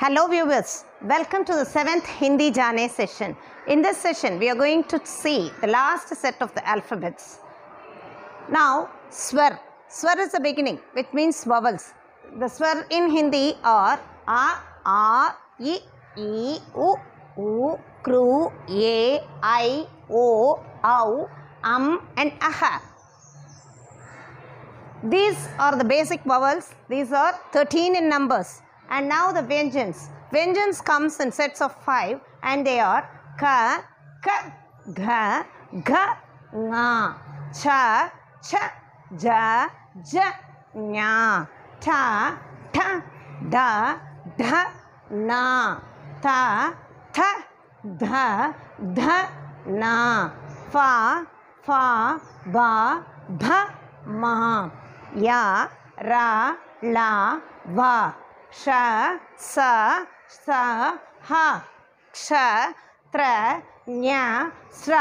Hello viewers, welcome to the 7th Hindi Jane session. In this session, we are going to see the last set of the alphabets. Now, swar. Swar is the beginning, which means vowels. The swar in Hindi are a, a, i, e, u, u, kru, a, i, o, au, and aha. These are the basic vowels. These are 13 in numbers. And now the Vyanjans. Vyanjans comes in sets of 5 and they are ka, ka, gha, gha, nga, cha, cha, ja, ja, nya, ta, ta, da, dha, na, ta, tha, dha, dha, na, fa, fa, ba, bha, ma, ya, ra, la, va. ஷ ச ச ஹ க்ஷ த்ர ஞ ஸ்ர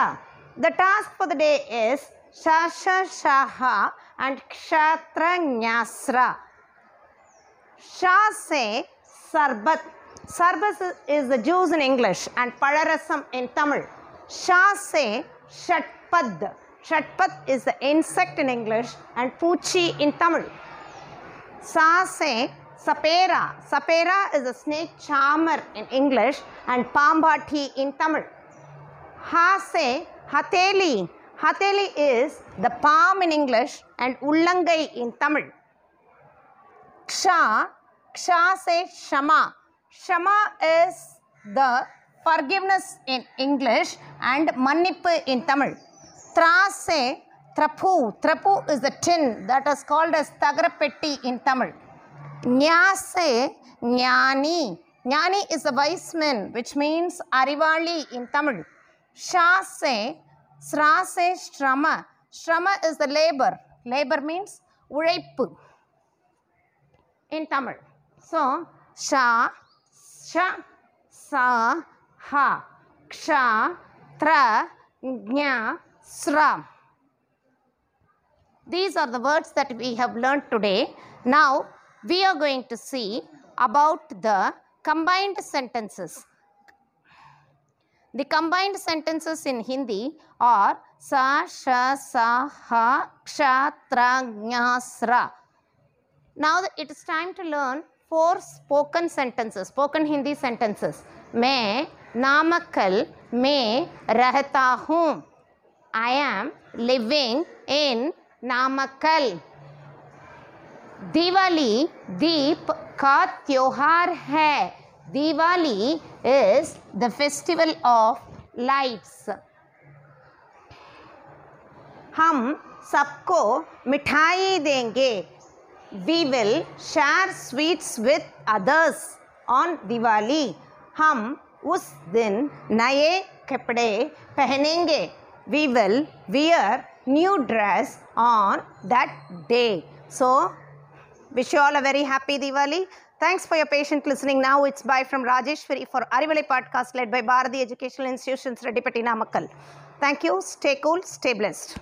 The task for the day is ஷ ஷ ஷ ஹ and க்ஷத்ர ஞஸ்ர Shah se sarbat sarbat is the juice in english and palarasam in tamil Shah se shatpad shatpad is the insect in english and poochi in tamil sa se sapera. Sapera is a snake charmer in english and pambati in tamil. Ha se hateli. Hateli is the palm in english and ullangai in tamil. Ksha ksha se shama. Shama is the forgiveness in english and mannippu in tamil. Tra se trapu. Trapu is the tin that is called as tagrapetti in tamil Nya say nyani is a wise man, which means Arivali in Tamil. Sha say Sra say Shrama. Shrama is the labor. Labor means Urepu in Tamil. So Sha, Sha, Sa, Ha, Ksha, Tra, nyaa, Sra. These are the words that we have learned today. Now, we are going to see about the combined sentences. The combined sentences in Hindi are sa, sha, sa, ha, ksha, tra, sra. Now it is time to learn four spoken sentences, spoken Hindi sentences. मैं नामकल में रहता I am living in Namakkal. Diwali दीप का त्योहार है। Diwali is the festival of lights हम सबको मिठाई देंगे। We will share sweets with others on Diwali. हम उस दिन नए कपड़े पहनेंगे। We will wear new dress on that day so Wish you all a very happy Diwali. Thanks for your patient listening. Now it's bye from Rajeshwari for Arivalai podcast led by Bharati Educational Institutions, Redipati Namakkal. Thank you. Stay cool. Stay blessed.